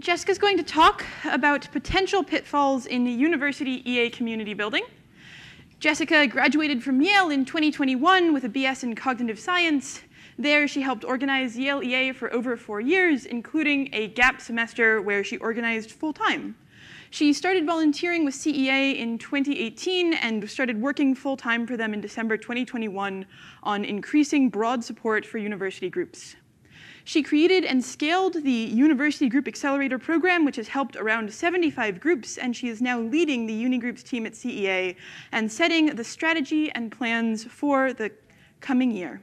Jessica's going to talk about potential pitfalls in the university EA community building. Jessica graduated from Yale in 2021 with a BS in cognitive science. There, she helped organize Yale EA for over four years, including a gap semester where she organized full time. She started volunteering with CEA in 2018 and started working full time for them in December 2021 on increasing broad support for university groups. She created and scaled the University Group Accelerator program, which has helped around 75 groups, and she is now leading the Unigroups team at CEA and setting the strategy and plans for the coming year.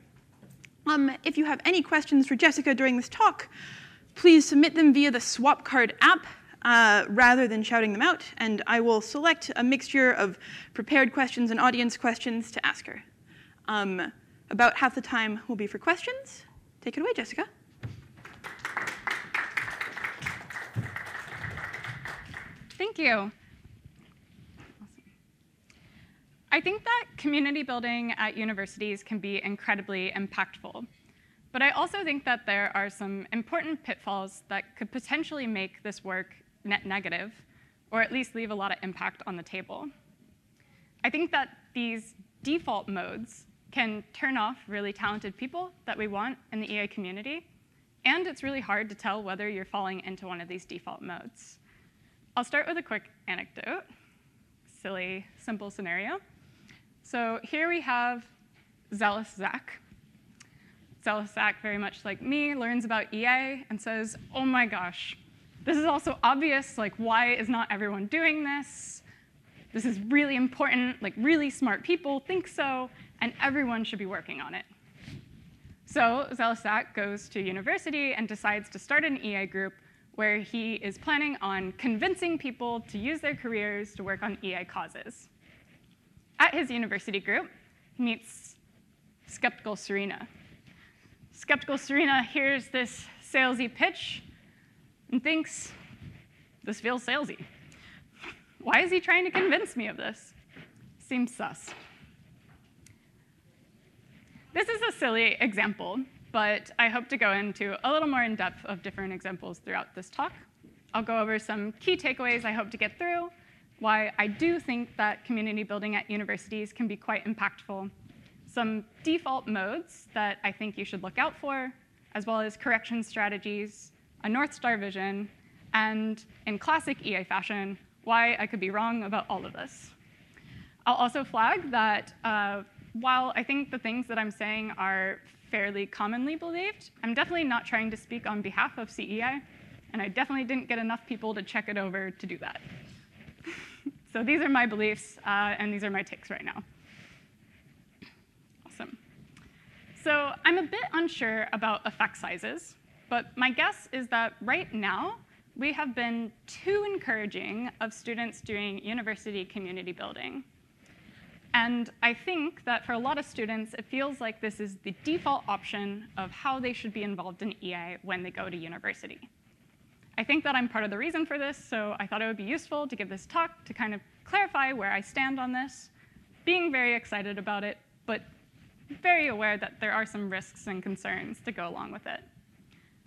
Um, if you have any questions for Jessica during this talk, please submit them via the Swapcard app uh, rather than shouting them out, and I will select a mixture of prepared questions and audience questions to ask her. Um, about half the time will be for questions. Take it away, Jessica. Thank you. I think that community building at universities can be incredibly impactful. But I also think that there are some important pitfalls that could potentially make this work net negative, or at least leave a lot of impact on the table. I think that these default modes can turn off really talented people that we want in the EA community, and it's really hard to tell whether you're falling into one of these default modes. I'll start with a quick anecdote, silly, simple scenario. So here we have zealous Zach. Zealous Zach, very much like me, learns about EA and says, oh my gosh, this is also obvious, like why is not everyone doing this? This is really important, like really smart people think so, and everyone should be working on it. So Zealous Zach goes to university and decides to start an EA group where he is planning on convincing people to use their careers to work on EA causes. At his university group, he meets Skeptical Serena. Skeptical Serena hears this salesy pitch and thinks, this feels salesy. Why is he trying to convince me of this? Seems sus. This is a silly example, but I hope to go into a little more in depth of different examples throughout this talk. I'll go over some key takeaways I hope to get through, why I do think that community building at universities can be quite impactful, some default modes that I think you should look out for, as well as correction strategies, a North Star vision, and in classic EA fashion, why I could be wrong about all of this. I'll also flag that uh, while I think the things that I'm saying are fairly commonly believed. I'm definitely not trying to speak on behalf of CEA, and I definitely didn't get enough people to check it over to do that. so these are my beliefs, uh, and these are my takes right now. Awesome. So I'm a bit unsure about effect sizes, but my guess is that right now, we have been too encouraging of students doing university community building. And I think that for a lot of students, it feels like this is the default option of how they should be involved in EA when they go to university. I think that I'm part of the reason for this, so I thought it would be useful to give this talk to kind of clarify where I stand on this, being very excited about it, but very aware that there are some risks and concerns to go along with it.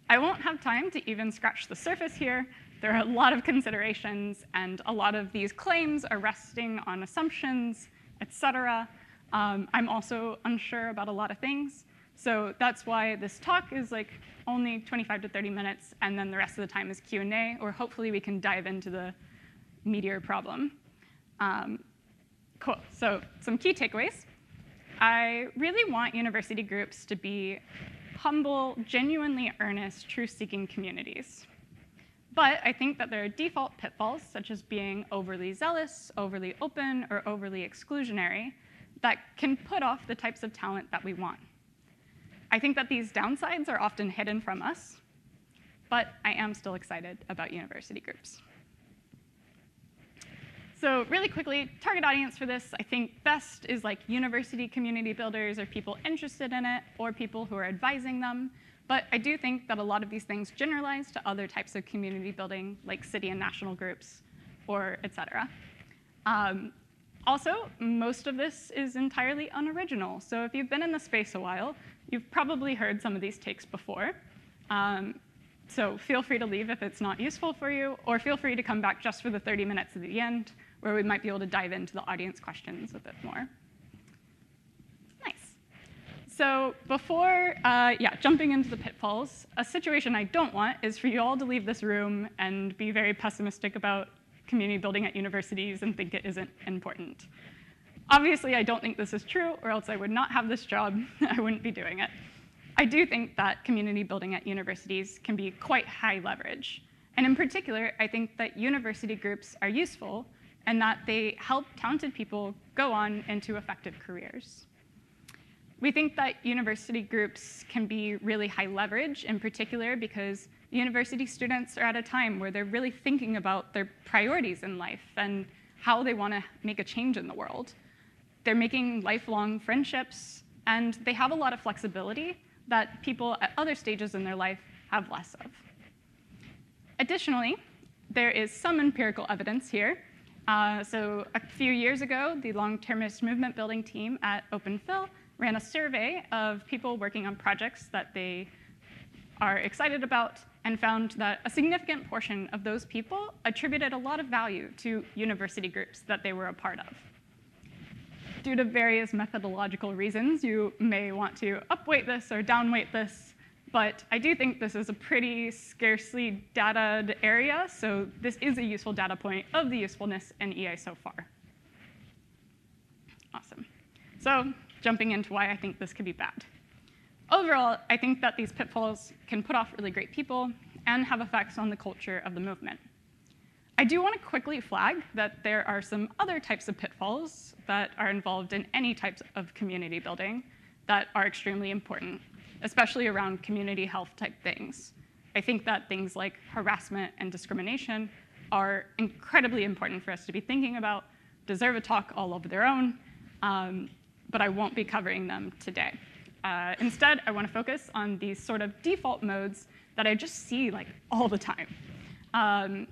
I won't have time to even scratch the surface here. There are a lot of considerations, and a lot of these claims are resting on assumptions etc. Um, I'm also unsure about a lot of things. So that's why this talk is like only 25 to 30 minutes, and then the rest of the time is Q&A, or hopefully we can dive into the meteor problem. Um, cool, so some key takeaways. I really want university groups to be humble, genuinely earnest, truth-seeking communities. But I think that there are default pitfalls, such as being overly zealous, overly open, or overly exclusionary, that can put off the types of talent that we want. I think that these downsides are often hidden from us, but I am still excited about university groups. So really quickly, target audience for this, I think best is like university community builders or people interested in it or people who are advising them. But I do think that a lot of these things generalize to other types of community building, like city and national groups, or et cetera. Um, also, most of this is entirely unoriginal. So if you've been in the space a while, you've probably heard some of these takes before. Um, So feel free to leave if it's not useful for you, or feel free to come back just for the 30 minutes at the end, where we might be able to dive into the audience questions a bit more. So before, uh, yeah, jumping into the pitfalls, a situation I don't want is for you all to leave this room and be very pessimistic about community building at universities and think it isn't important. Obviously, I don't think this is true, or else I would not have this job. I wouldn't be doing it. I do think that community building at universities can be quite high leverage. And in particular, I think that university groups are useful and that they help talented people go on into effective careers. We think that university groups can be really high leverage, in particular because university students are at a time where they're really thinking about their priorities in life and how they want to make a change in the world. They're making lifelong friendships, and they have a lot of flexibility that people at other stages in their life have less of. Additionally, there is some empirical evidence here. Uh, so a few years ago, the long-termist movement building team at Open Phil ran a survey of people working on projects that they are excited about and found that a significant portion of those people attributed a lot of value to university groups that they were a part of. Due to various methodological reasons, you may want to upweight this or downweight this, but I do think this is a pretty scarcely dataed area, so this is a useful data point of the usefulness in EA so far. Awesome. So jumping into why I think this could be bad. Overall, I think that these pitfalls can put off really great people and have effects on the culture of the movement. I do want to quickly flag that there are some other types of pitfalls that are involved in any types of community building that are extremely important, especially around community health type things. I think that things like harassment and discrimination are incredibly important for us to be thinking about, deserve a talk all of their own, um, but I won't be covering them today. Uh, instead, I want to focus on these sort of default modes that I just see like all the time. Um,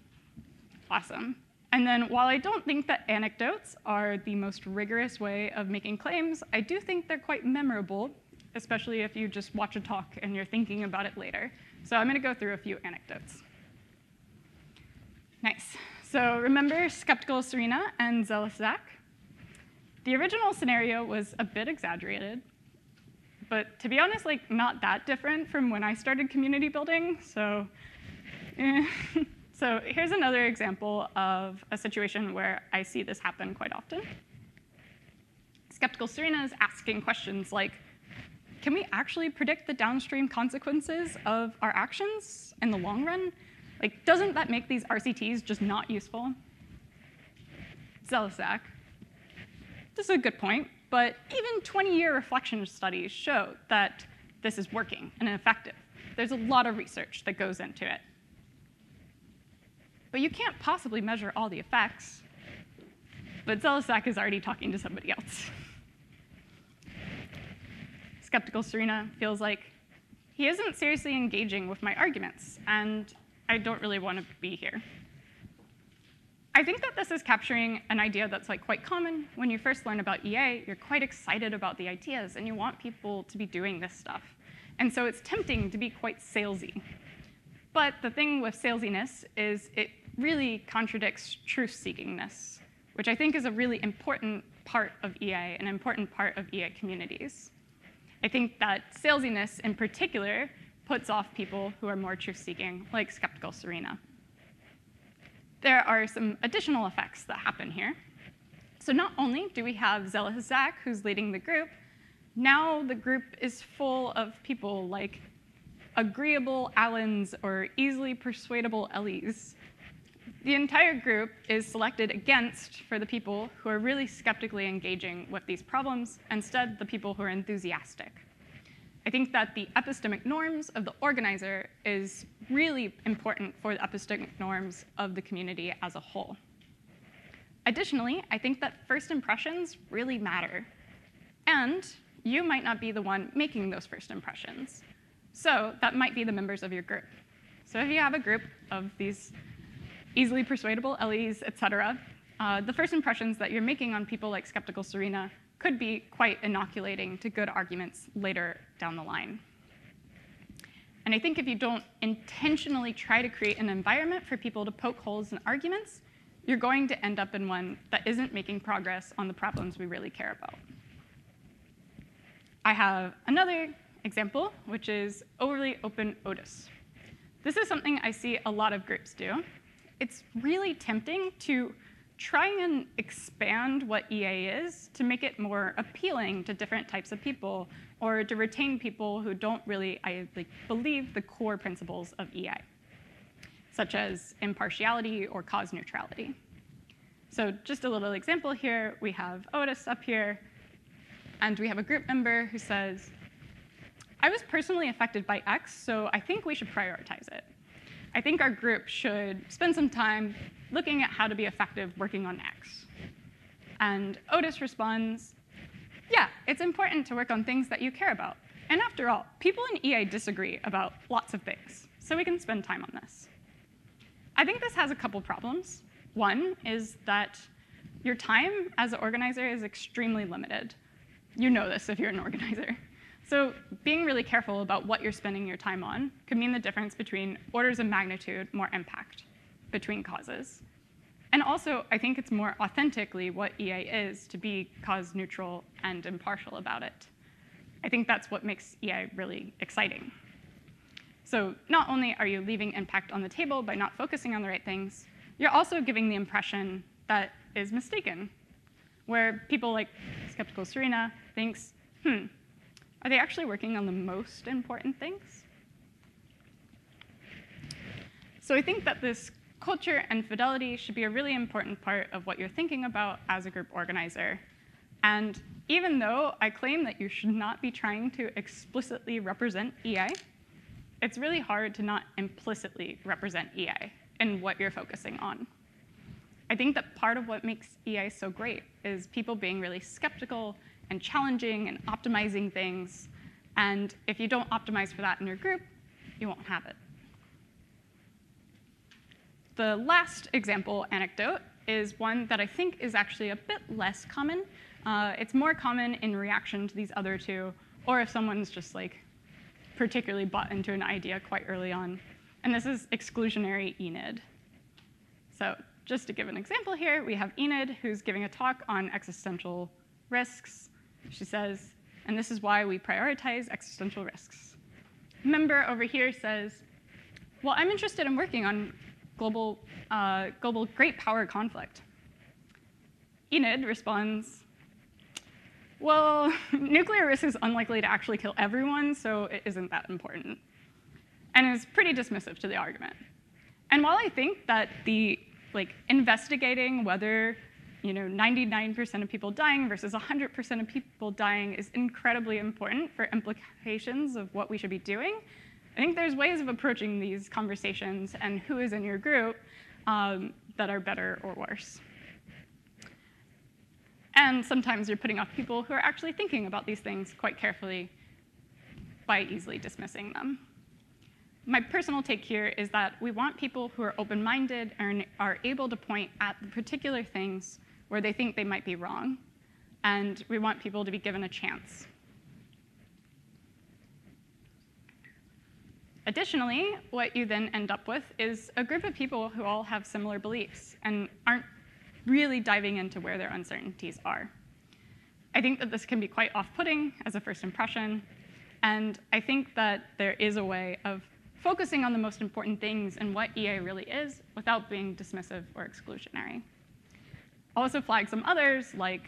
awesome. And then while I don't think that anecdotes are the most rigorous way of making claims, I do think they're quite memorable, especially if you just watch a talk and you're thinking about it later. So I'm going to go through a few anecdotes. Nice. So remember Skeptical Serena and Zealous Zach? The original scenario was a bit exaggerated, but to be honest, like not that different from when I started community building. So, eh. so here's another example of a situation where I see this happen quite often. Skeptical Serena is asking questions like, can we actually predict the downstream consequences of our actions in the long run? Like, doesn't that make these RCTs just not useful? Zach. This is a good point. But even 20-year reflection studies show that this is working and effective. There's a lot of research that goes into it. But you can't possibly measure all the effects. But Zealous Zach is already talking to somebody else. Skeptical Serena feels like he isn't seriously engaging with my arguments, and I don't really want to be here. I think that this is capturing an idea that's like quite common. When you first learn about EA, you're quite excited about the ideas and you want people to be doing this stuff. And so it's tempting to be quite salesy. But the thing with salesiness is it really contradicts truth-seekingness, which I think is a really important part of EA, an important part of EA communities. I think that salesiness in particular puts off people who are more truth-seeking, like Skeptical Serena there are some additional effects that happen here. So not only do we have Zealous Zach, who's leading the group, now the group is full of people like agreeable Allens or easily persuadable Ellies. The entire group is selected against for the people who are really skeptically engaging with these problems, instead the people who are enthusiastic. I think that the epistemic norms of the organizer is really important for the epistemic norms of the community as a whole. Additionally, I think that first impressions really matter. And you might not be the one making those first impressions. So that might be the members of your group. So if you have a group of these easily persuadable Ellies, et cetera, uh, the first impressions that you're making on people like Skeptical Serena could be quite inoculating to good arguments later down the line. And I think if you don't intentionally try to create an environment for people to poke holes in arguments, you're going to end up in one that isn't making progress on the problems we really care about. I have another example, which is overly open Otis. This is something I see a lot of groups do. It's really tempting to try and expand what EA is to make it more appealing to different types of people or to retain people who don't really I, like, believe the core principles of EA, such as impartiality or cause neutrality. So just a little example here, we have Otis up here, and we have a group member who says, I was personally affected by X, so I think we should prioritize it. I think our group should spend some time looking at how to be effective working on X. And Otis responds, yeah, it's important to work on things that you care about. And after all, people in EA disagree about lots of things, so we can spend time on this. I think this has a couple problems. One is that your time as an organizer is extremely limited. You know this if you're an organizer. So being really careful about what you're spending your time on could mean the difference between orders of magnitude more impact between causes. And also, I think it's more authentically what EA is to be cause neutral and impartial about it. I think that's what makes EA really exciting. So not only are you leaving impact on the table by not focusing on the right things, you're also giving the impression that is mistaken, where people like Skeptical Serena thinks, hmm, are they actually working on the most important things? So I think that this culture and fidelity should be a really important part of what you're thinking about as a group organizer. And even though I claim that you should not be trying to explicitly represent EA, it's really hard to not implicitly represent EA in what you're focusing on. I think that part of what makes EA so great is people being really skeptical and challenging and optimizing things. And if you don't optimize for that in your group, you won't have it. The last example anecdote is one that I think is actually a bit less common. Uh, it's more common in reaction to these other two, or if someone's just like particularly bought into an idea quite early on. And this is exclusionary Enid. So just to give an example here, we have Enid, who's giving a talk on existential risks. She says, and this is why we prioritize existential risks. Member over here says, well, I'm interested in working on global, uh, global great power conflict. Enid responds, well, nuclear risk is unlikely to actually kill everyone, so it isn't that important. And is pretty dismissive to the argument. And while I think that the like investigating whether you know 99% of people dying versus 100% of people dying is incredibly important for implications of what we should be doing, I think there's ways of approaching these conversations and who is in your group um, that are better or worse. And sometimes you're putting off people who are actually thinking about these things quite carefully by easily dismissing them. My personal take here is that we want people who are open-minded and are able to point at the particular things where they think they might be wrong, and we want people to be given a chance. Additionally, what you then end up with is a group of people who all have similar beliefs and aren't really diving into where their uncertainties are. I think that this can be quite off-putting as a first impression, and I think that there is a way of focusing on the most important things and what EA really is without being dismissive or exclusionary. I'll also flag some others, like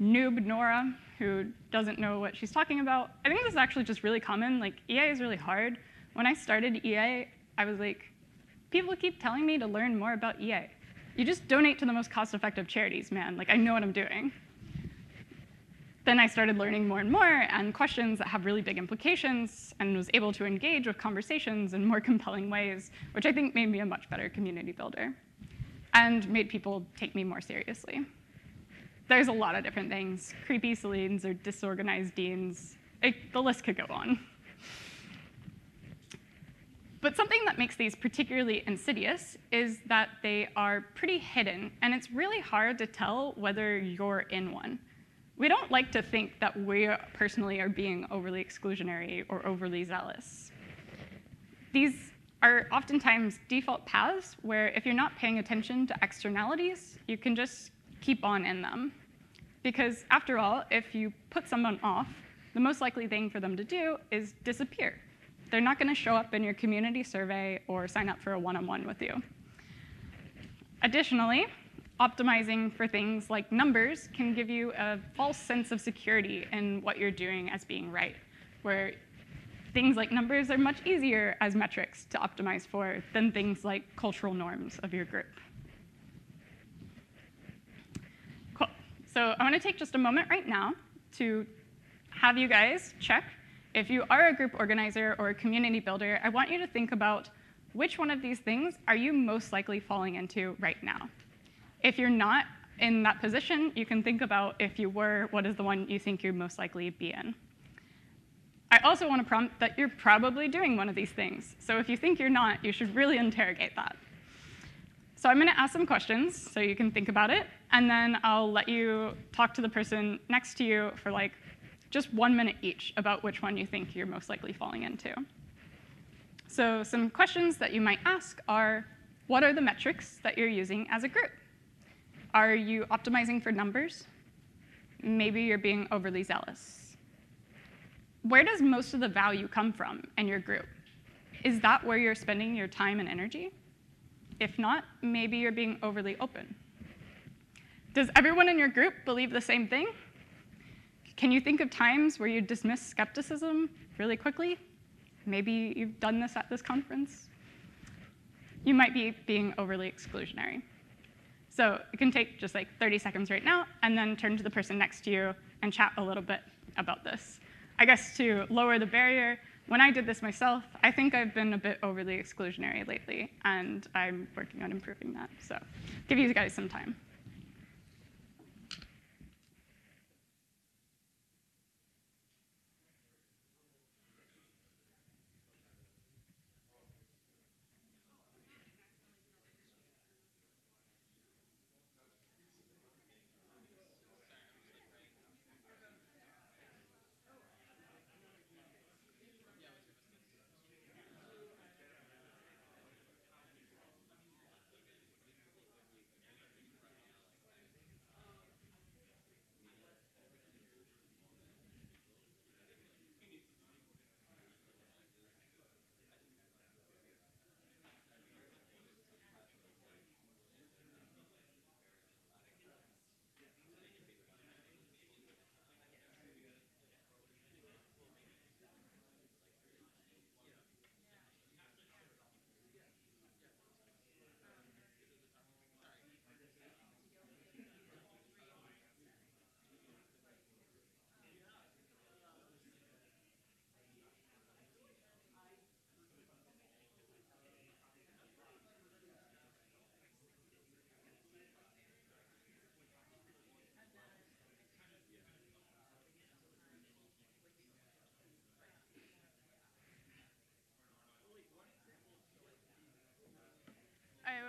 Noob Nora, who doesn't know what she's talking about. I think this is actually just really common. Like, EA is really hard when I started EA, I was like, people keep telling me to learn more about EA. You just donate to the most cost-effective charities, man. Like, I know what I'm doing. Then I started learning more and more and questions that have really big implications and was able to engage with conversations in more compelling ways, which I think made me a much better community builder and made people take me more seriously. There's a lot of different things, creepy Celines or disorganized deans. It, the list could go on. But something that makes these particularly insidious is that they are pretty hidden, and it's really hard to tell whether you're in one. We don't like to think that we personally are being overly exclusionary or overly zealous. these are oftentimes default paths where if you're not paying attention to externalities, you can just keep on in them. Because after all, if you put someone off, the most likely thing for them to do is disappear. They're not going to show up in your community survey or sign up for a one-on-one with you. Additionally, optimizing for things like numbers can give you a false sense of security in what you're doing as being right, where things like numbers are much easier as metrics to optimize for than things like cultural norms of your group. Cool. So I want to take just a moment right now to have you guys check if you are a group organizer or a community builder, I want you to think about which one of these things are you most likely falling into right now? If you're not in that position, you can think about if you were, what is the one you think you'd most likely be in? I also want to prompt that you're probably doing one of these things. So if you think you're not, you should really interrogate that. So I'm going to ask some questions so you can think about it, and then I'll let you talk to the person next to you for like just one minute each about which one you think you're most likely falling into. So some questions that you might ask are, what are the metrics that you're using as a group? Are you optimizing for numbers? Maybe you're being overly zealous. Where does most of the value come from in your group? Is that where you're spending your time and energy? If not, maybe you're being overly open. Does everyone in your group believe the same thing? Can you think of times where you dismiss skepticism really quickly? Maybe you've done this at this conference. You might be being overly exclusionary. So it can take just like 30 seconds right now, and then turn to the person next to you and chat a little bit about this. I guess to lower the barrier, when I did this myself, I think I've been a bit overly exclusionary lately, and I'm working on improving that. So give you guys some time.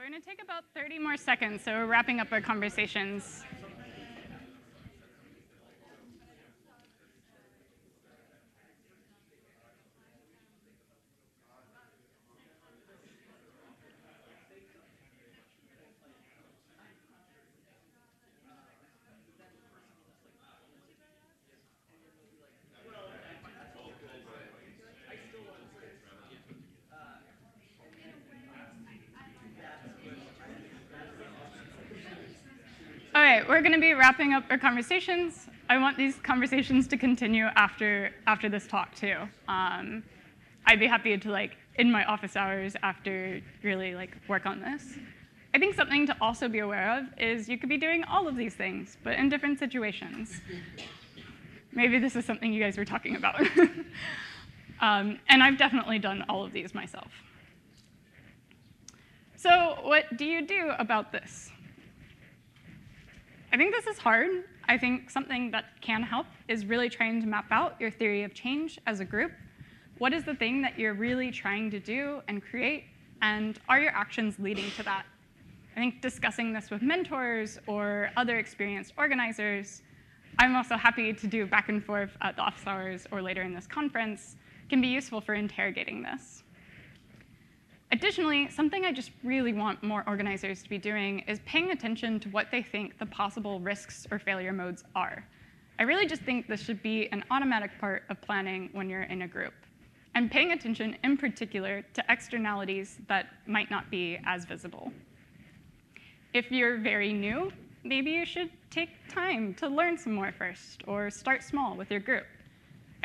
We're going to take about 30 more seconds, so we're wrapping up our conversations. Be wrapping up our conversations. I want these conversations to continue after after this talk too. Um, I'd be happy to like in my office hours after really like work on this. I think something to also be aware of is you could be doing all of these things, but in different situations. Maybe this is something you guys were talking about. um, and I've definitely done all of these myself. So what do you do about this? I think this is hard. I think something that can help is really trying to map out your theory of change as a group. What is the thing that you're really trying to do and create? And are your actions leading to that? I think discussing this with mentors or other experienced organizers, I'm also happy to do back and forth at the office hours or later in this conference, can be useful for interrogating this. Additionally, something I just really want more organizers to be doing is paying attention to what they think the possible risks or failure modes are. I really just think this should be an automatic part of planning when you're in a group, and paying attention in particular to externalities that might not be as visible. If you're very new, maybe you should take time to learn some more first, or start small with your group.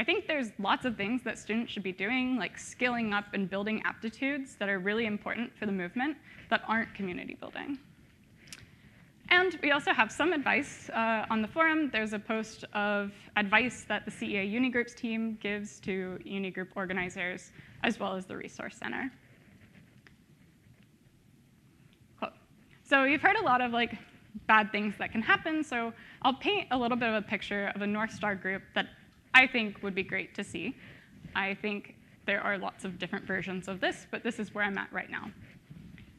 I think there's lots of things that students should be doing, like skilling up and building aptitudes that are really important for the movement that aren't community building. And we also have some advice uh, on the forum. There's a post of advice that the CEA Unigroups team gives to Unigroup organizers, as well as the Resource Center. Cool. So you've heard a lot of like bad things that can happen, so I'll paint a little bit of a picture of a North Star group that I think would be great to see. I think there are lots of different versions of this, but this is where I'm at right now.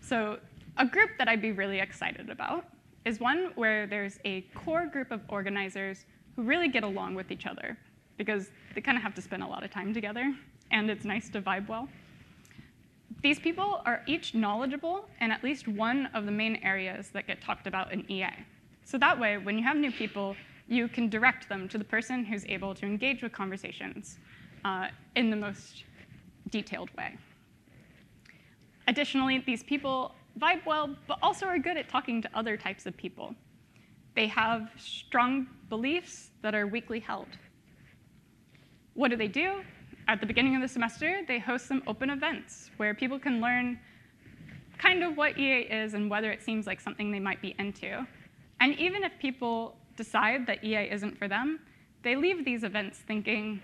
So a group that I'd be really excited about is one where there's a core group of organizers who really get along with each other because they kind of have to spend a lot of time together, and it's nice to vibe well. These people are each knowledgeable in at least one of the main areas that get talked about in EA. So that way, when you have new people, you can direct them to the person who's able to engage with conversations uh, in the most detailed way. Additionally, these people vibe well, but also are good at talking to other types of people. They have strong beliefs that are weakly held. What do they do? At the beginning of the semester, they host some open events where people can learn kind of what EA is and whether it seems like something they might be into. And even if people decide that EA isn't for them, they leave these events thinking,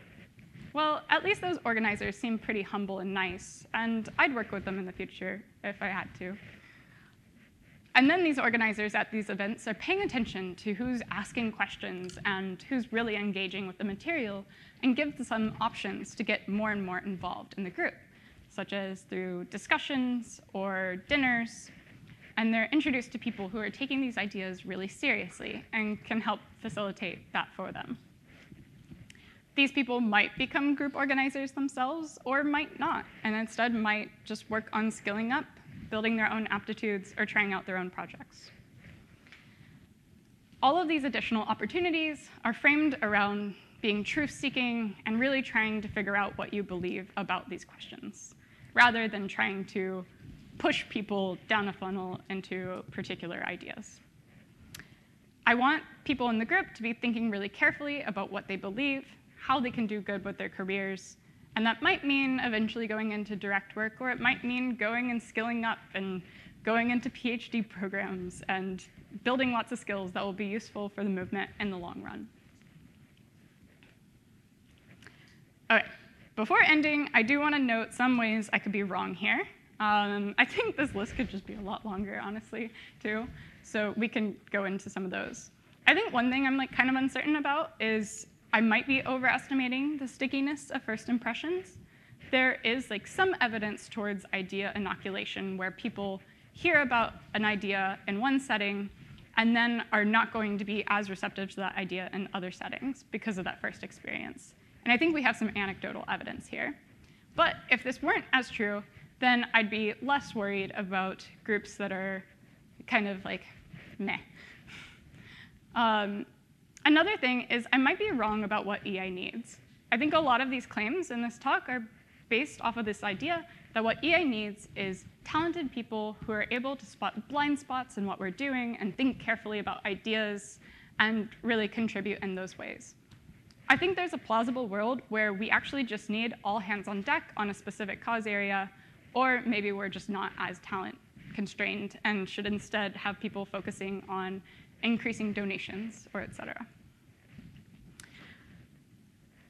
well, at least those organizers seem pretty humble and nice, and I'd work with them in the future if I had to. And then these organizers at these events are paying attention to who's asking questions and who's really engaging with the material and give them options to get more and more involved in the group, such as through discussions or dinners. And they're introduced to people who are taking these ideas really seriously and can help facilitate that for them. These people might become group organizers themselves or might not, and instead might just work on skilling up building their own aptitudes, or trying out their own projects. All of these additional opportunities are framed around being truth-seeking and really trying to figure out what you believe about these questions, rather than trying to push people down a funnel into particular ideas. I want people in the group to be thinking really carefully about what they believe, how they can do good with their careers, and that might mean eventually going into direct work, or it might mean going and skilling up and going into PhD programs and building lots of skills that will be useful for the movement in the long run. Okay, before ending, I do want to note some ways I could be wrong here. Um, I think this list could just be a lot longer, honestly, too. So we can go into some of those. I think one thing I'm like kind of uncertain about is I might be overestimating the stickiness of first impressions. There is like some evidence towards idea inoculation where people hear about an idea in one setting and then are not going to be as receptive to that idea in other settings because of that first experience. And I think we have some anecdotal evidence here. But if this weren't as true, then I'd be less worried about groups that are kind of like meh. Um, Another thing is I might be wrong about what EA needs. I think a lot of these claims in this talk are based off of this idea that what EA needs is talented people who are able to spot blind spots in what we're doing and think carefully about ideas and really contribute in those ways. I think there's a plausible world where we actually just need all hands on deck on a specific cause area, or maybe we're just not as talent constrained and should instead have people focusing on increasing donations, or et cetera.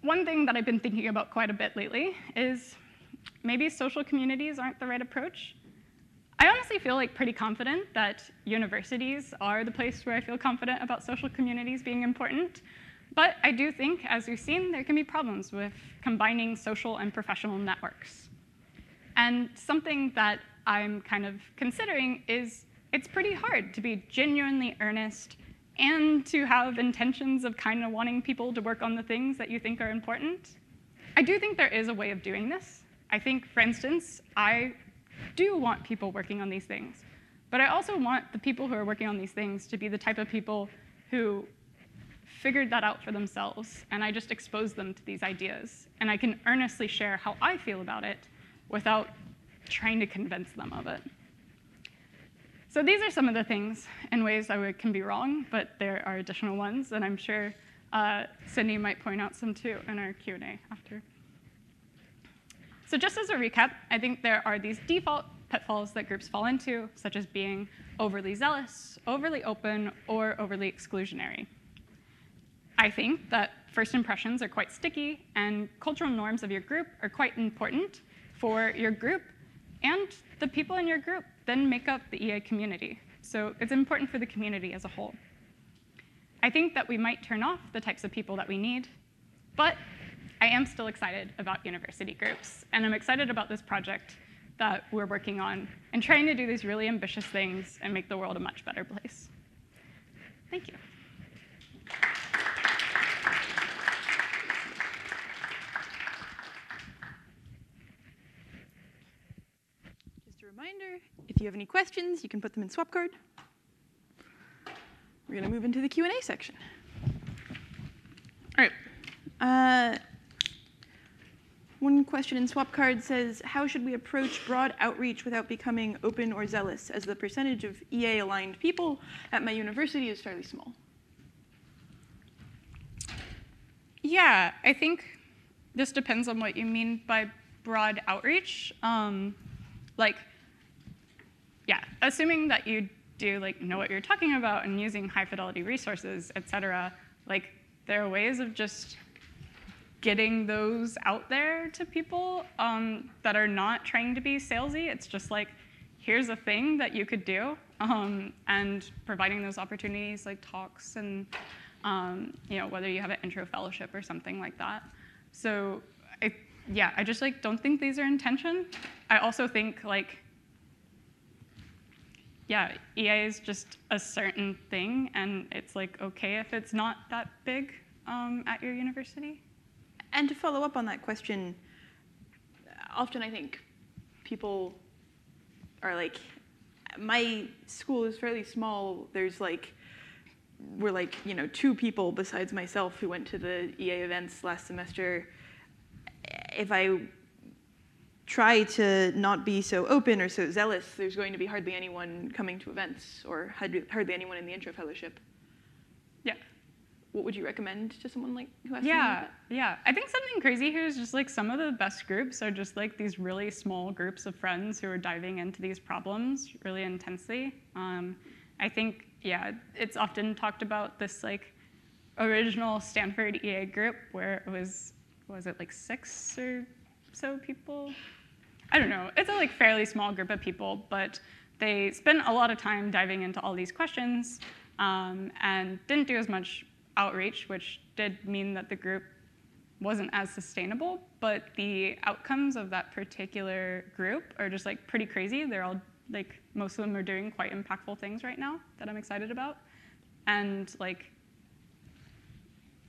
One thing that I've been thinking about quite a bit lately is maybe social communities aren't the right approach. I honestly feel like pretty confident that universities are the place where I feel confident about social communities being important. But I do think, as we've seen, there can be problems with combining social and professional networks. And something that I'm kind of considering is it's pretty hard to be genuinely earnest and to have intentions of kind of wanting people to work on the things that you think are important. I do think there is a way of doing this. I think, for instance, I do want people working on these things. But I also want the people who are working on these things to be the type of people who figured that out for themselves, and I just expose them to these ideas. And I can earnestly share how I feel about it without trying to convince them of it. So these are some of the things in ways I can be wrong, but there are additional ones, and I'm sure uh, Sydney might point out some too in our Q&A after. So just as a recap, I think there are these default pitfalls that groups fall into, such as being overly zealous, overly open, or overly exclusionary. I think that first impressions are quite sticky, and cultural norms of your group are quite important for your group, and the people in your group then make up the EA community. So it's important for the community as a whole. I think that we might turn off the types of people that we need, but I am still excited about university groups, and I'm excited about this project that we're working on and trying to do these really ambitious things and make the world a much better place. Thank you. If you have any questions, you can put them in Swapcard. We're going to move into the Q&A section. All right. Uh, one question in Swapcard says, how should we approach broad outreach without becoming open or zealous, as the percentage of EA-aligned people at my university is fairly small? Yeah, I think this depends on what you mean by broad outreach. Um, like, yeah, assuming that you do like know what you're talking about and using high fidelity resources, et cetera, like there are ways of just getting those out there to people um, that are not trying to be salesy. It's just like, here's a thing that you could do, um, and providing those opportunities like talks and um, you know whether you have an intro fellowship or something like that. So I, yeah, I just like don't think these are intention. I also think like yeah, EA is just a certain thing, and it's like okay if it's not that big um, at your university. And to follow up on that question, often I think people are like, my school is fairly small. There's like, we're like, you know, two people besides myself who went to the EA events last semester. If I try to not be so open or so zealous, there's going to be hardly anyone coming to events or hardly anyone in the intro fellowship. Yeah. What would you recommend to someone like who has yeah yeah. I think something crazy here is just like some of the best groups are just like these really small groups of friends who are diving into these problems really intensely. Um, i think yeah it's often talked about this like original stanford ea group where it was was it like six or so people i don't know it's a like fairly small group of people but they spent a lot of time diving into all these questions um, and didn't do as much outreach, which did mean that the group wasn't as sustainable, but the outcomes of that particular group are just like pretty crazy. They're all like most of them are doing quite impactful things right now that I'm excited about. And like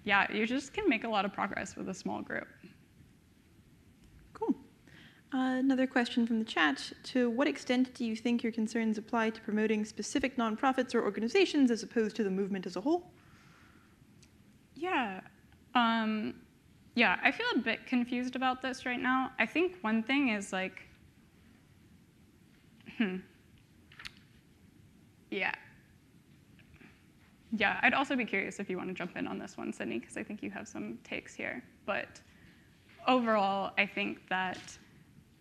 yeah, you just can make a lot of progress with a small group. Another question from the chat. To what extent do you think your concerns apply to promoting specific nonprofits or organizations as opposed to the movement as a whole? Yeah. Um, yeah, I feel a bit confused about this right now. I think one thing is like, hmm. Yeah. Yeah, I'd also be curious if you want to jump in on this one, Sydney, because I think you have some takes here. But overall, I think that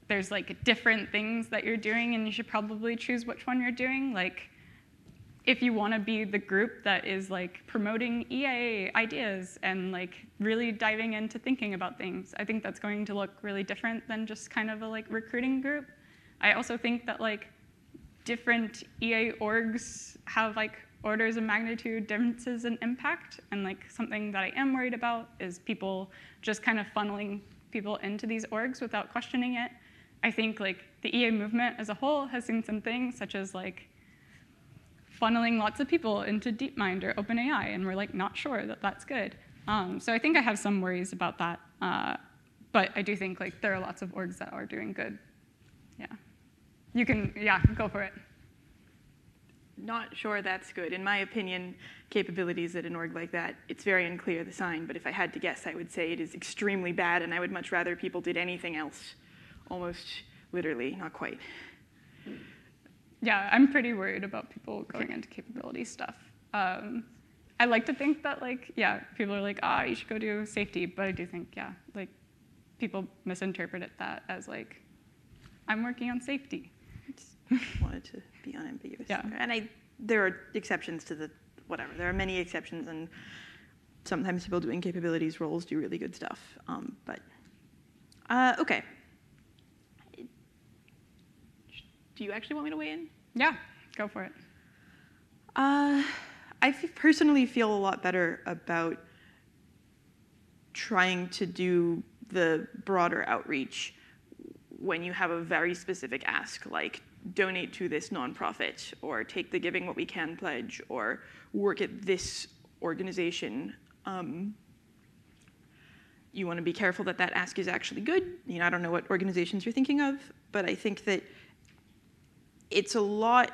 there's like different things that you're doing, and you should probably choose which one you're doing. Like, if you want to be the group that is like promoting EA ideas and like really diving into thinking about things, I think that's going to look really different than just kind of a like recruiting group. I also think that like different EA orgs have like orders of magnitude differences in impact, and like something that I am worried about is people just kind of funneling people into these orgs without questioning it. I think like the EA movement as a whole has seen some things such as like funneling lots of people into DeepMind or OpenAI, and we're like not sure that that's good. Um, so I think I have some worries about that, uh, but I do think like there are lots of orgs that are doing good. Yeah. You can, yeah, go for it. Not sure that's good. In my opinion, capabilities at an org like that, it's very unclear the sign, but if I had to guess, I would say it is extremely bad, and I would much rather people did anything else. Almost literally, not quite. Yeah, I'm pretty worried about people going into capability stuff. Um, I like to think that, like, yeah, people are like, ah, you should go do safety, but I do think, yeah, like, people misinterpret that as like, I'm working on safety. Just wanted to be unambiguous. Yeah. And I, there are exceptions to the whatever. There are many exceptions, and sometimes people doing capabilities roles do really good stuff. Um, but uh, okay. Do you actually want me to weigh in? Yeah, go for it. Uh, I f- personally feel a lot better about trying to do the broader outreach when you have a very specific ask, like donate to this nonprofit, or take the Giving What We Can pledge, or work at this organization. Um, you want to be careful that that ask is actually good. You know, I don't know what organizations you're thinking of, but I think that it's a lot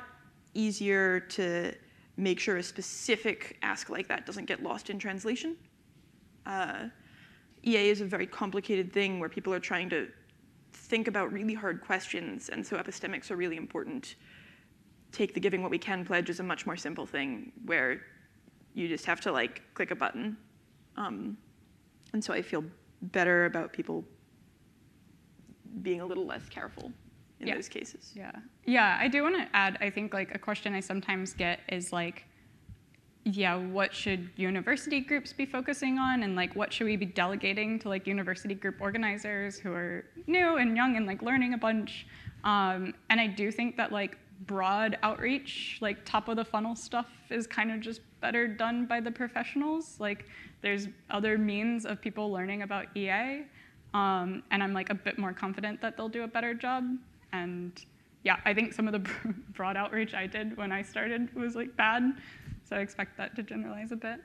easier to make sure a specific ask like that doesn't get lost in translation. Uh, EA is a very complicated thing where people are trying to think about really hard questions, and so epistemics are really important. Take the Giving What We Can pledge is a much more simple thing where you just have to like click a button. Um, and so I feel better about people being a little less careful in Yeah. those cases. Yeah. Yeah, I do want to add, I think like a question I sometimes get is like, yeah, what should university groups be focusing on and like what should we be delegating to like university group organizers who are new and young and like learning a bunch. Um, and I do think that like broad outreach, like top of the funnel stuff is kind of just better done by the professionals. Like there's other means of people learning about EA. Um, and I'm like a bit more confident that they'll do a better job. And yeah, I think some of the broad outreach I did when I started was like bad. So I expect that to generalize a bit.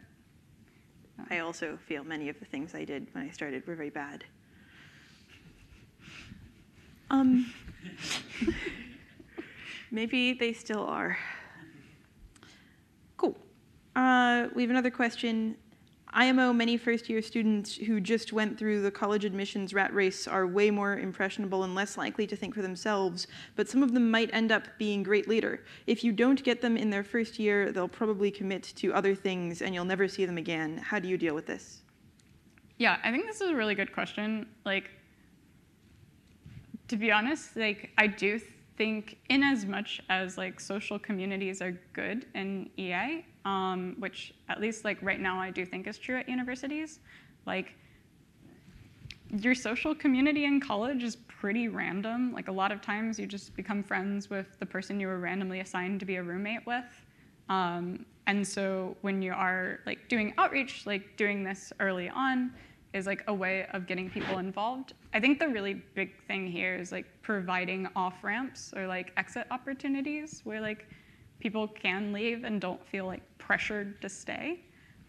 I also feel many of the things I did when I started were very bad. Um, maybe they still are. Cool. Uh, we have another question. IMO, many first year students who just went through the college admissions rat race are way more impressionable and less likely to think for themselves, but some of them might end up being great later. If you don't get them in their first year, they'll probably commit to other things and you'll never see them again. How do you deal with this? Yeah, I think this is a really good question. Like, to be honest, like I do think, in as much as like social communities are good in EA, um, which at least like right now I do think is true at universities, like your social community in college is pretty random. Like a lot of times you just become friends with the person you were randomly assigned to be a roommate with. Um, and so when you are like doing outreach, like doing this early on, is like a way of getting people involved. I think the really big thing here is like providing off ramps or like exit opportunities where like people can leave and don't feel like pressured to stay.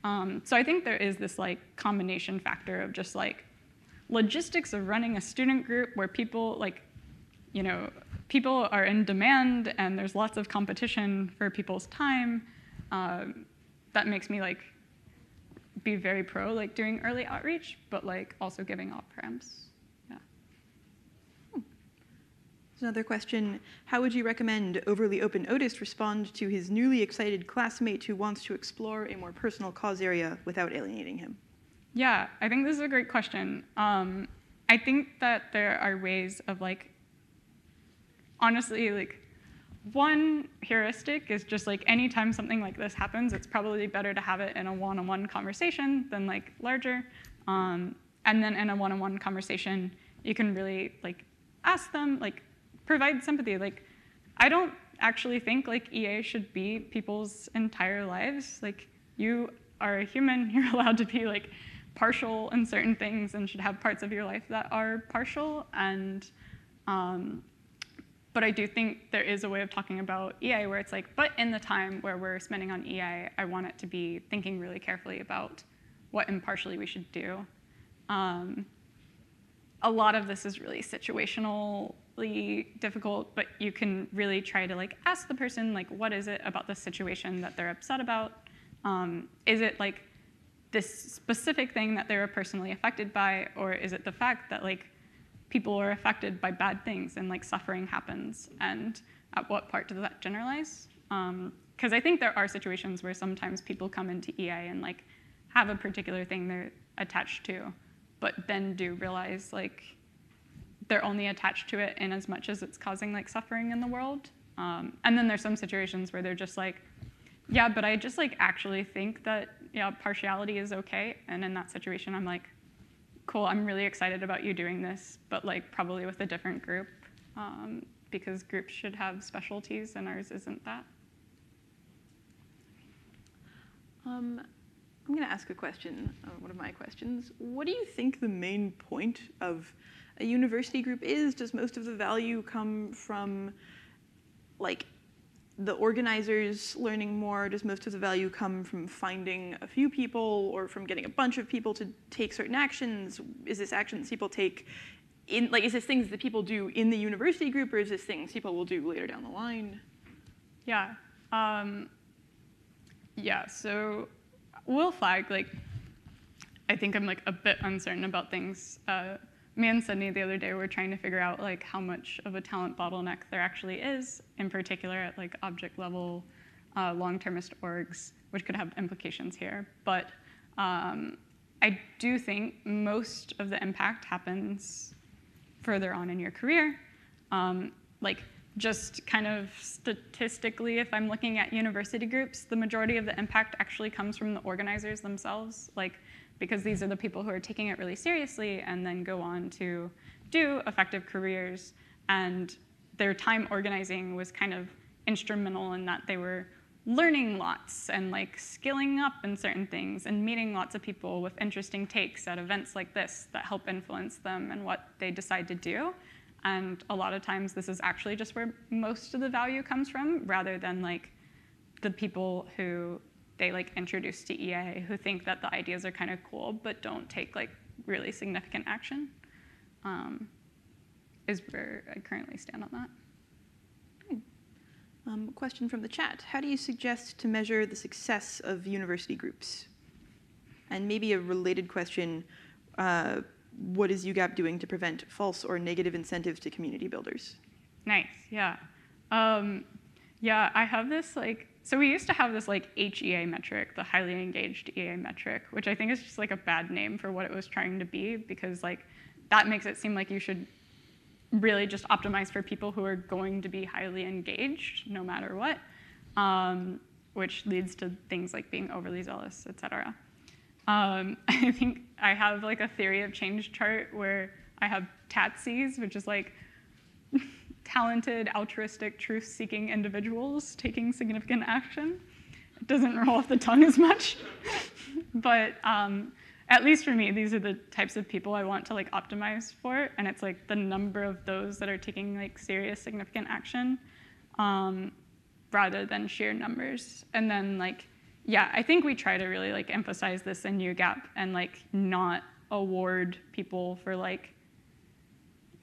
Um, so I think there is this like combination factor of just like logistics of running a student group where people like, you know, people are in demand and there's lots of competition for people's time. Um, that makes me like be very pro like doing early outreach, but like also giving off ramps. Yeah. There's another question. How would you recommend overly open Otis respond to his newly excited classmate who wants to explore a more personal cause area without alienating him? Yeah, I think this is a great question. Um, I think that there are ways of like, honestly, like, one heuristic is just like anytime something like this happens, it's probably better to have it in a one-on-one conversation than like larger. Um, and then in a one-on-one conversation, you can really like ask them, like provide sympathy. Like, I don't actually think like EA should be people's entire lives. Like, you are a human, you're allowed to be like partial in certain things and should have parts of your life that are partial. And um, but I do think there is a way of talking about EA where it's like, but in the time where we're spending on EA, I want it to be thinking really carefully about what impartially we should do. Um, a lot of this is really situationally difficult, but you can really try to like ask the person like, what is it about the situation that they're upset about? Um, is it like this specific thing that they were personally affected by, or is it the fact that like people are affected by bad things and like suffering happens? And at what part does that generalize? Because um, I think there are situations where sometimes people come into EA and like have a particular thing they're attached to, but then do realize like they're only attached to it in as much as it's causing like suffering in the world. Um, and then there's some situations where they're just like, yeah, but I just like actually think that yeah, partiality is okay. And in that situation, I'm like, cool, I'm really excited about you doing this, but like probably with a different group um, because groups should have specialties and ours isn't that. Um, I'm going to ask a question, uh, one of my questions. What do you think the main point of a university group is? Does most of the value come from like the organizers learning more? Does most of the value come from finding a few people or from getting a bunch of people to take certain actions? Is this actions people take in, like, is this things that people do in the university group or is this things people will do later down the line? Yeah. Um, yeah, so we'll flag, like, I think I'm like a bit uncertain about things. Uh, me and Sydney the other day were trying to figure out like how much of a talent bottleneck there actually is, in particular at like object level uh, long-termist orgs, which could have implications here. But um, I do think most of the impact happens further on in your career. Um, like just kind of statistically, if I'm looking at university groups, the majority of the impact actually comes from the organizers themselves. Like because these are the people who are taking it really seriously and then go on to do effective careers. And their time organizing was kind of instrumental in that they were learning lots and like skilling up in certain things and meeting lots of people with interesting takes at events like this that help influence them and what they decide to do. And a lot of times this is actually just where most of the value comes from rather than like the people who they like introduce to EA who think that the ideas are kind of cool but don't take like really significant action. Um, is where I currently stand on that. Um, question from the chat. How do you suggest to measure the success of university groups? And maybe a related question, uh, what is UGAP doing to prevent false or negative incentives to community builders? Nice, yeah. Um, yeah, I have this like so we used to have this like HEA metric, the highly engaged EA metric, which I think is just like a bad name for what it was trying to be because like that makes it seem like you should really just optimize for people who are going to be highly engaged no matter what, um, which leads to things like being overly zealous, et cetera. Um, I think I have like a theory of change chart where I have TATSIs, which is like talented, altruistic, truth-seeking individuals taking significant action. It doesn't roll off the tongue as much, but um, at least for me, these are the types of people I want to like optimize for, and it's like the number of those that are taking like serious, significant action, um, rather than sheer numbers. And then like, yeah, I think we try to really like emphasize this in UGAP and like not award people for like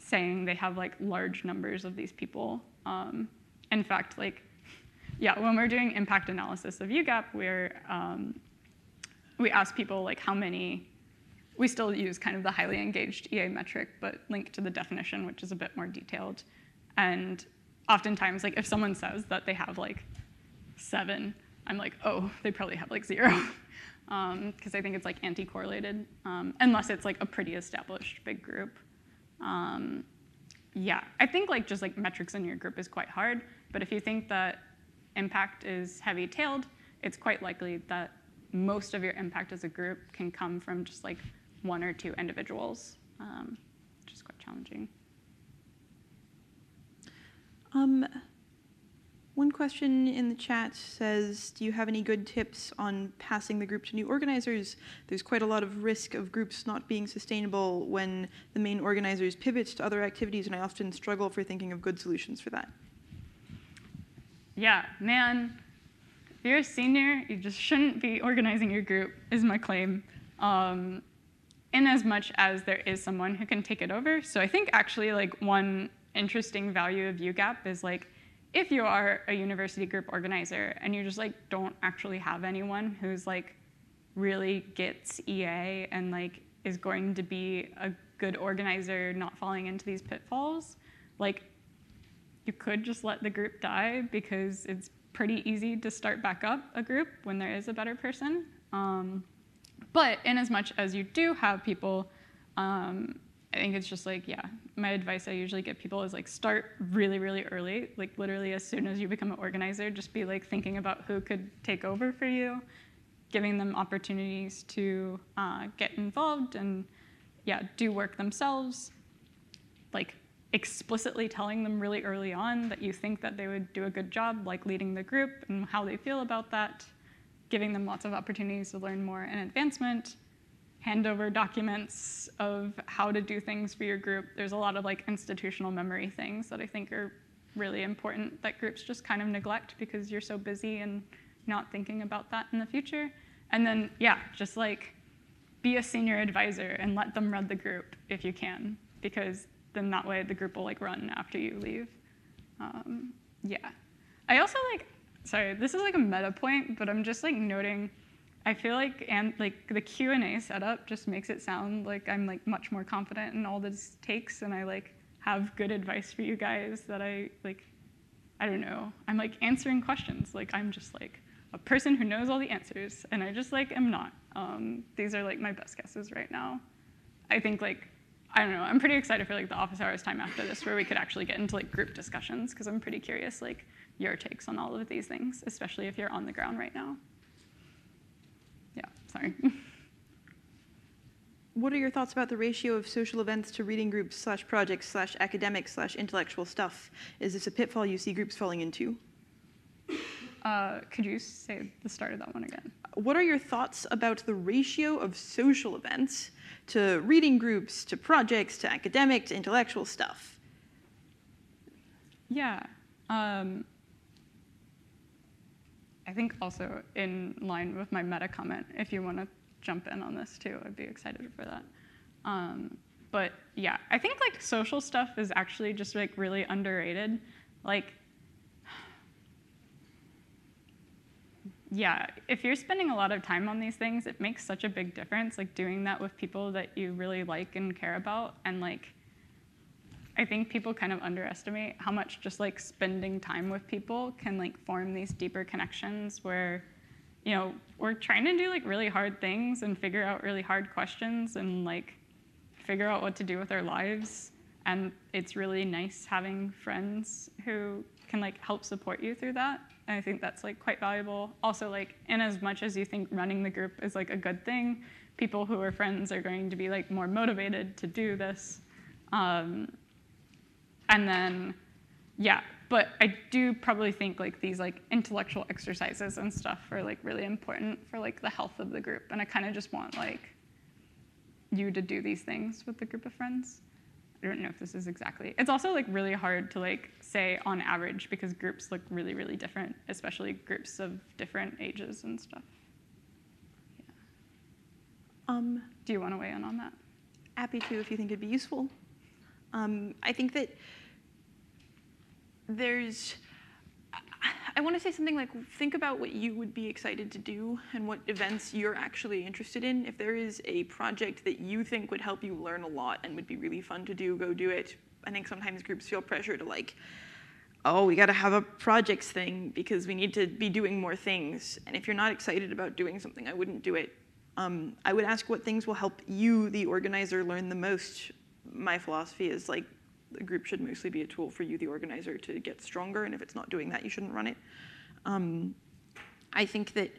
saying they have like large numbers of these people. Um, in fact, like, yeah, when we're doing impact analysis of UGAP, we're, um, we ask people like how many, we still use kind of the highly engaged EA metric, but link to the definition, which is a bit more detailed. And oftentimes, like if someone says that they have like seven, I'm like, oh, they probably have like zero. Because um, I think it's like anti-correlated, um, unless it's like a pretty established big group. Um, yeah, I think like just like metrics in your group is quite hard, but if you think that impact is heavy-tailed, it's quite likely that most of your impact as a group can come from just like one or two individuals, um, which is quite challenging. Um, one question in the chat says, do you have any good tips on passing the group to new organizers? There's quite a lot of risk of groups not being sustainable when the main organizers pivot to other activities, and I often struggle for thinking of good solutions for that. Yeah, man, if you're a senior, you just shouldn't be organizing your group, is my claim. Um, in as much as there is someone who can take it over. So I think actually like one interesting value of UGAP is like if you are a university group organizer and you just like don't actually have anyone who's like really gets EA and like is going to be a good organizer not falling into these pitfalls, like you could just let the group die because it's pretty easy to start back up a group when there is a better person. Um, but in as much as you do have people, um, I think it's just like, yeah, my advice I usually give people is like start really, really early. Like literally as soon as you become an organizer, just be like thinking about who could take over for you, giving them opportunities to uh, get involved and yeah, do work themselves. Like explicitly telling them really early on that you think that they would do a good job, like leading the group and how they feel about that, giving them lots of opportunities to learn more and advancement, hand over documents of how to do things for your group. There's a lot of like institutional memory things that I think are really important that groups just kind of neglect because you're so busy and not thinking about that in the future. And then, yeah, just like be a senior advisor and let them run the group if you can, because then that way the group will like run after you leave. Um, yeah. I also like, sorry, this is like a meta point, but I'm just like noting I feel like and like the Q and A setup just makes it sound like I'm like much more confident in all these takes, and I like have good advice for you guys that I like. I don't know. I'm like answering questions. Like I'm just like a person who knows all the answers, and I just like am not. Um, these are like my best guesses right now. I think like I don't know. I'm pretty excited for like the office hours time after this, where we could actually get into like group discussions, because I'm pretty curious like your takes on all of these things, especially if you're on the ground right now. Yeah, sorry. What are your thoughts about the ratio of social events to reading groups slash projects slash academic slash intellectual stuff? Is this a pitfall you see groups falling into? Uh, could you say the start of that one again? What are your thoughts about the ratio of social events to reading groups, to projects, to academic, to intellectual stuff? Yeah. Um, I think also in line with my meta comment, if you want to jump in on this too, I'd be excited for that. Um, but yeah, I think like social stuff is actually just like really underrated. Like, yeah, if you're spending a lot of time on these things, it makes such a big difference. Like doing that with people that you really like and care about, and like I think people kind of underestimate how much just like spending time with people can like form these deeper connections where, you know, we're trying to do like really hard things and figure out really hard questions and like figure out what to do with our lives. And it's really nice having friends who can like help support you through that. And I think that's like quite valuable. Also, like in as much as you think running the group is like a good thing, people who are friends are going to be like more motivated to do this. Um, and then, yeah, but I do probably think like these like intellectual exercises and stuff are like really important for like the health of the group. And I kind of just want like you to do these things with the group of friends. I don't know if this is exactly. It's also like really hard to like say on average because groups look really really different, especially groups of different ages and stuff. Yeah. Um, Do you want to weigh in on that? happy to if you think it'd be useful. Um, I think that there's, I want to say something like think about what you would be excited to do and what events you're actually interested in. If there is a project that you think would help you learn a lot and would be really fun to do, go do it. I think sometimes groups feel pressure to like, oh, we got to have a projects thing because we need to be doing more things. And if you're not excited about doing something, I wouldn't do it. Um, I would ask what things will help you, the organizer, learn the most. My philosophy is like the group should mostly be a tool for you, the organizer, to get stronger. And if it's not doing that, you shouldn't run it. Um, I think that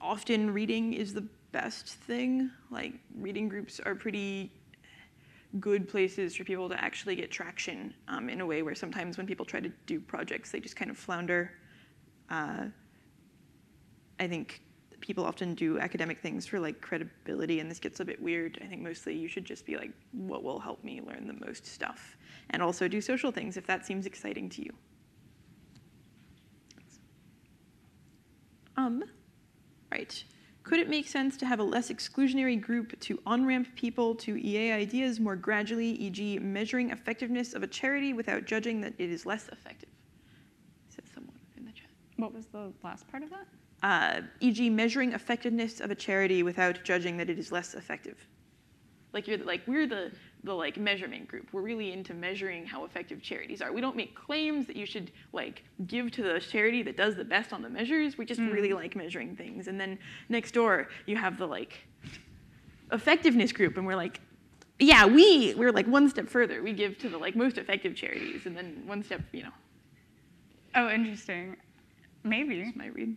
often reading is the best thing. Like reading groups are pretty good places for people to actually get traction um, in a way where sometimes when people try to do projects, they just kind of flounder. Uh, I think people often do academic things for like credibility and this gets a bit weird i think mostly you should just be like what will help me learn the most stuff and also do social things if that seems exciting to you um right Could it make sense to have a less exclusionary group to on-ramp people to EA ideas more gradually, e.g. measuring effectiveness of a charity without judging that it is less effective? Someone in the chat. What was the last part of that? Uh, e.g. measuring effectiveness of a charity without judging that it is less effective. Like you're the, like we're the the like measurement group. We're really into measuring how effective charities are. We don't make claims that you should like give to the charity that does the best on the measures. We just Mm. really like measuring things. And then next door you have the like effectiveness group, and we're like, yeah, we we're like one step further. We give to the like most effective charities, and then one step, you know, Oh, interesting. Maybe. is my read.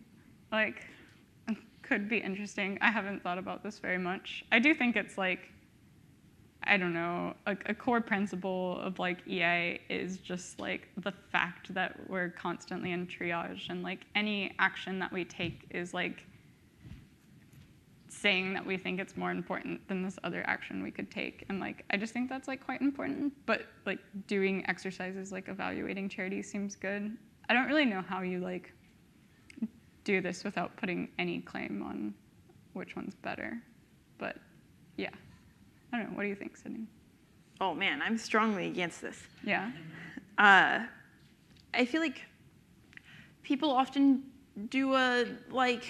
Like could be interesting. I haven't thought about this very much. I do think it's like I don't know, a, a core principle of like EA is just like the fact that we're constantly in triage and like any action that we take is like saying that we think it's more important than this other action we could take and like i just think that's like quite important but like doing exercises like evaluating charities seems good i don't really know how you like do this without putting any claim on which one's better. But yeah, I don't know. What do you think, Sydney? Oh man, I'm strongly against this. Yeah. uh, I feel like people often do a like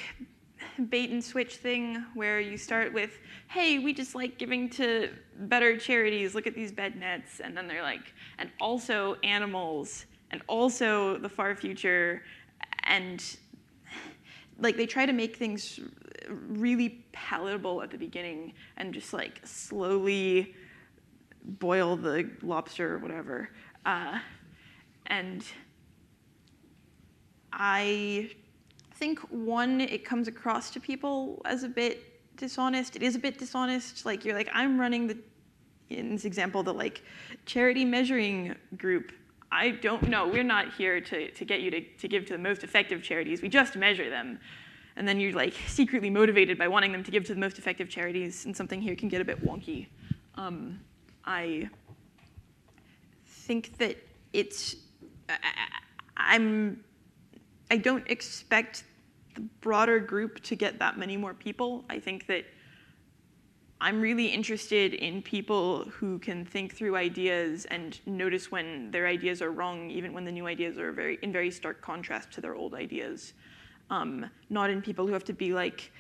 bait and switch thing where you start with, "Hey, we just like giving to better charities. Look at these bed nets," and then they're like, "And also animals, and also the far future," and like they try to make things really palatable at the beginning and just like slowly boil the lobster or whatever. Uh, and I think one, it comes across to people as a bit dishonest. It is a bit dishonest. Like you're like, I'm running the, in this example, the like charity measuring group. I don't know. We're not here to, to get you to, to give to the most effective charities. We just measure them. And then you're like secretly motivated by wanting them to give to the most effective charities, and something here can get a bit wonky. Um, I think that it's I, I'm I don't expect the broader group to get that many more people. I think that I'm really interested in people who can think through ideas and notice when their ideas are wrong, even when the new ideas are very in very stark contrast to their old ideas. Um, not in people who have to be like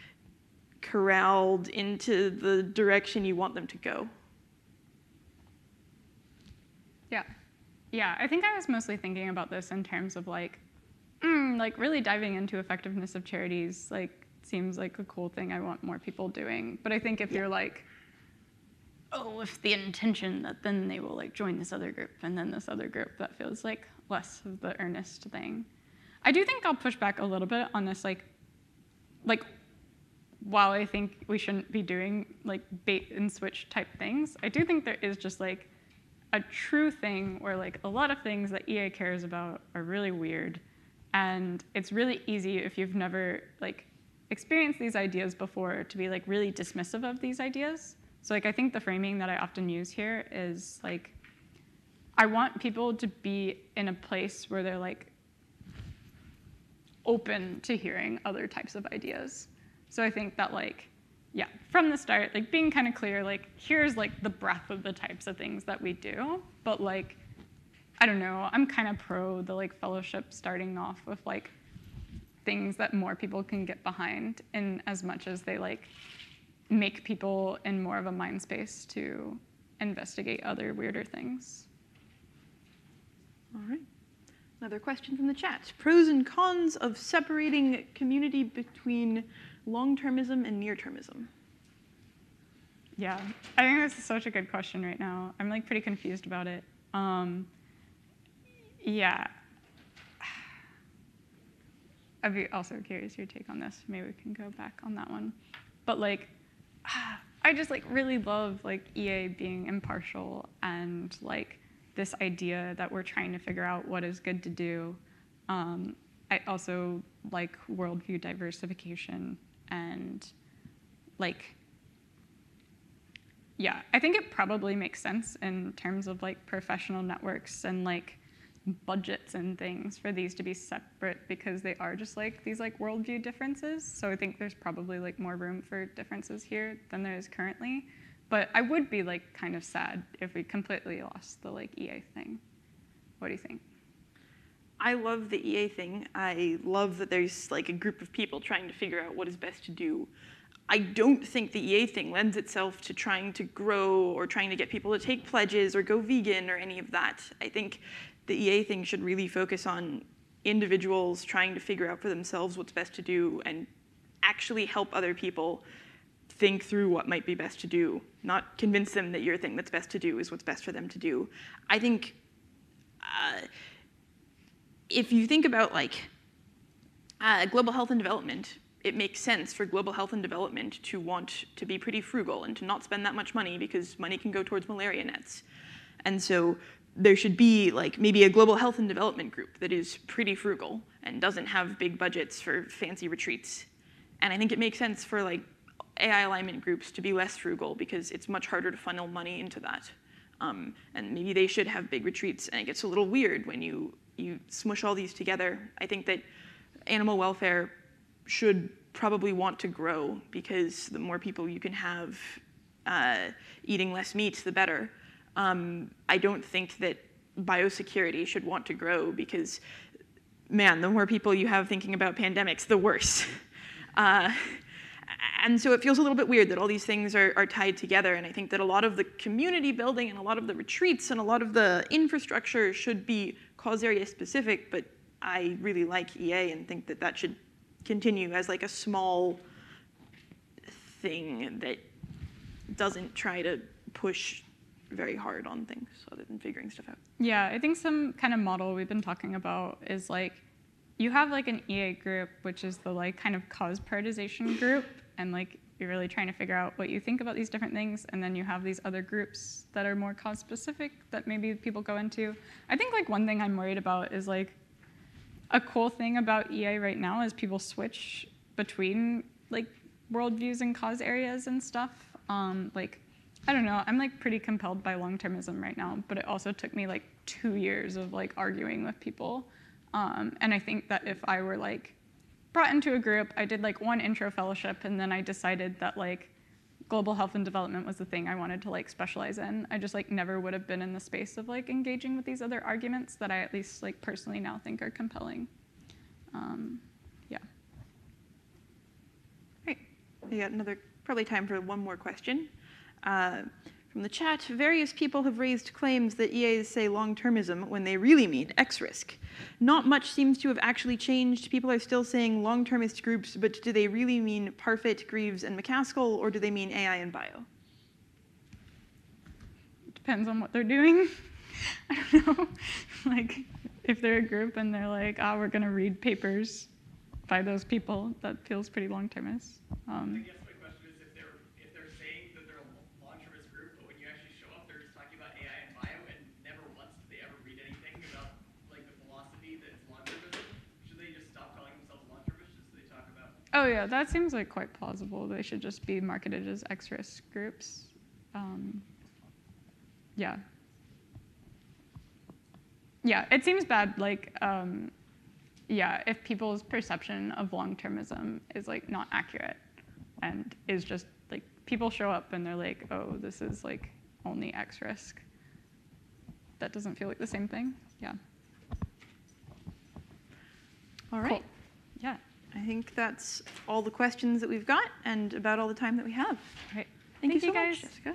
corralled into the direction you want them to go. Yeah. Yeah, I think I was mostly thinking about this in terms of like, mm, like really diving into effectiveness of charities. Like, seems like a cool thing I want more people doing. But I think if Yeah. you're like, oh, with the intention that then they will like join this other group and then this other group, that feels like less of the earnest thing. I do think I'll push back a little bit on this, like, like while I think we shouldn't be doing like bait and switch type things, I do think there is just like a true thing where like a lot of things that EA cares about are really weird and it's really easy if you've never like experienced these ideas before to be like really dismissive of these ideas. So like I think the framing that I often use here is like I want people to be in a place where they're like open to hearing other types of ideas. So I think that like yeah, from the start, like being kind of clear, like here's like the breadth of the types of things that we do, but like I don't know, I'm kind of pro the like fellowship starting off with like things that more people can get behind in as much as they like make people in more of a mind space to investigate other weirder things. All right. Another question from the chat. Pros and cons of separating community between long-termism and near-termism. Yeah, I think this is such a good question right now. I'm like pretty confused about it. Um, yeah. I'd be also curious your take on this. Maybe we can go back on that one. But like, I just like really love like EA being impartial and like this idea that we're trying to figure out what is good to do. Um, I also like worldview diversification and like yeah, I think it probably makes sense in terms of like professional networks and like budgets and things for these to be separate because they are just like these like worldview differences. So I think there's probably like more room for differences here than there is currently. But I would be like kind of sad if we completely lost the like EA thing. What do you think? I love the EA thing. I love that there's like a group of people trying to figure out what is best to do. I don't think the EA thing lends itself to trying to grow or trying to get people to take pledges or go vegan or any of that. I think the EA thing should really focus on individuals trying to figure out for themselves what's best to do and actually help other people think through what might be best to do, not convince them that your thing that's best to do is what's best for them to do. I think uh, if you think about like uh, global health and development, it makes sense for global health and development to want to be pretty frugal and to not spend that much money because money can go towards malaria nets. And so there should be like maybe a global health and development group that is pretty frugal and doesn't have big budgets for fancy retreats. And I think it makes sense for like AI alignment groups to be less frugal because it's much harder to funnel money into that. Um, and maybe they should have big retreats. And it gets a little weird when you you smush all these together. I think that animal welfare should probably want to grow because the more people you can have uh, eating less meat, the better. Um, I don't think that biosecurity should want to grow because, man, the more people you have thinking about pandemics, the worse. Uh, and so it feels a little bit weird that all these things are, are, tied together. And I think that a lot of the community building and a lot of the retreats and a lot of the infrastructure should be cause area specific. But I really like EA and think that that should continue as like a small thing that doesn't try to push very hard on things other than figuring stuff out. Yeah, I think some kind of model we've been talking about is like you have like an EA group, which is the like kind of cause prioritization group, and like you're really trying to figure out what you think about these different things, and then you have these other groups that are more cause specific that maybe people go into. I think like one thing I'm worried about is like a cool thing about EA right now is people switch between like worldviews and cause areas and stuff. Um, like I don't know. I'm like pretty compelled by long-termism right now, but it also took me like two years of like arguing with people. Um, and I think that if I were like brought into a group, I did like one intro fellowship, and then I decided that like global health and development was the thing I wanted to like specialize in. I just like never would have been in the space of like engaging with these other arguments that I at least like personally now think are compelling. Um, yeah. Great. We got another probably time for one more question. Uh, from the chat, various people have raised claims that EAs say long-termism when they really mean X-risk. Not much seems to have actually changed. People are still saying long-termist groups, but do they really mean Parfit, Greaves, and MacAskill, or do they mean AI and bio? Depends on what they're doing. I don't know. like, if they're a group and they're like, oh, we're going to read papers by those people, that feels pretty long-termist. Um, Oh yeah, that seems like quite plausible. They should just be marketed as X-risk groups. Um, yeah. Yeah, it seems bad. Like, um, yeah, if people's perception of long-termism is like not accurate, and is just like people show up and they're like, oh, this is like only X-risk. That doesn't feel like the same thing. Yeah. All right. Cool. Yeah. I think that's all the questions that we've got and about all the time that we have. All right. Thank, Thank you so you much, Jessica.